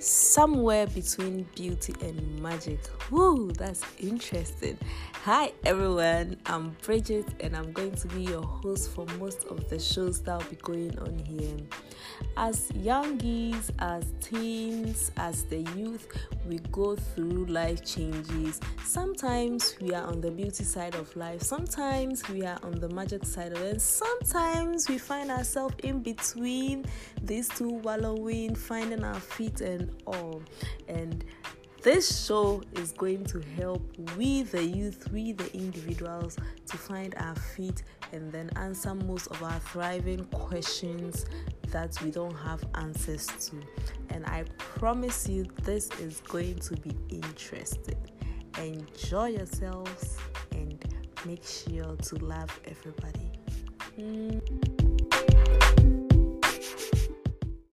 somewhere between beauty and magic. Woo, that's interesting. Hi everyone, I'm Bridget and I'm going to be your host for most of the shows that will be going on here. As youngies, as teens, as the youth, we go through life changes. Sometimes we are on the beauty side of life, sometimes we are on the magic side of it, sometimes we find ourselves in between these two wallowing, finding our feet and all. And this show is going to help we, the youth, we, the individuals, to find our feet and then answer most of our thriving questions that we don't have answers to. And I promise you, this is going to be interesting. Enjoy yourselves and make sure to love everybody. Mm.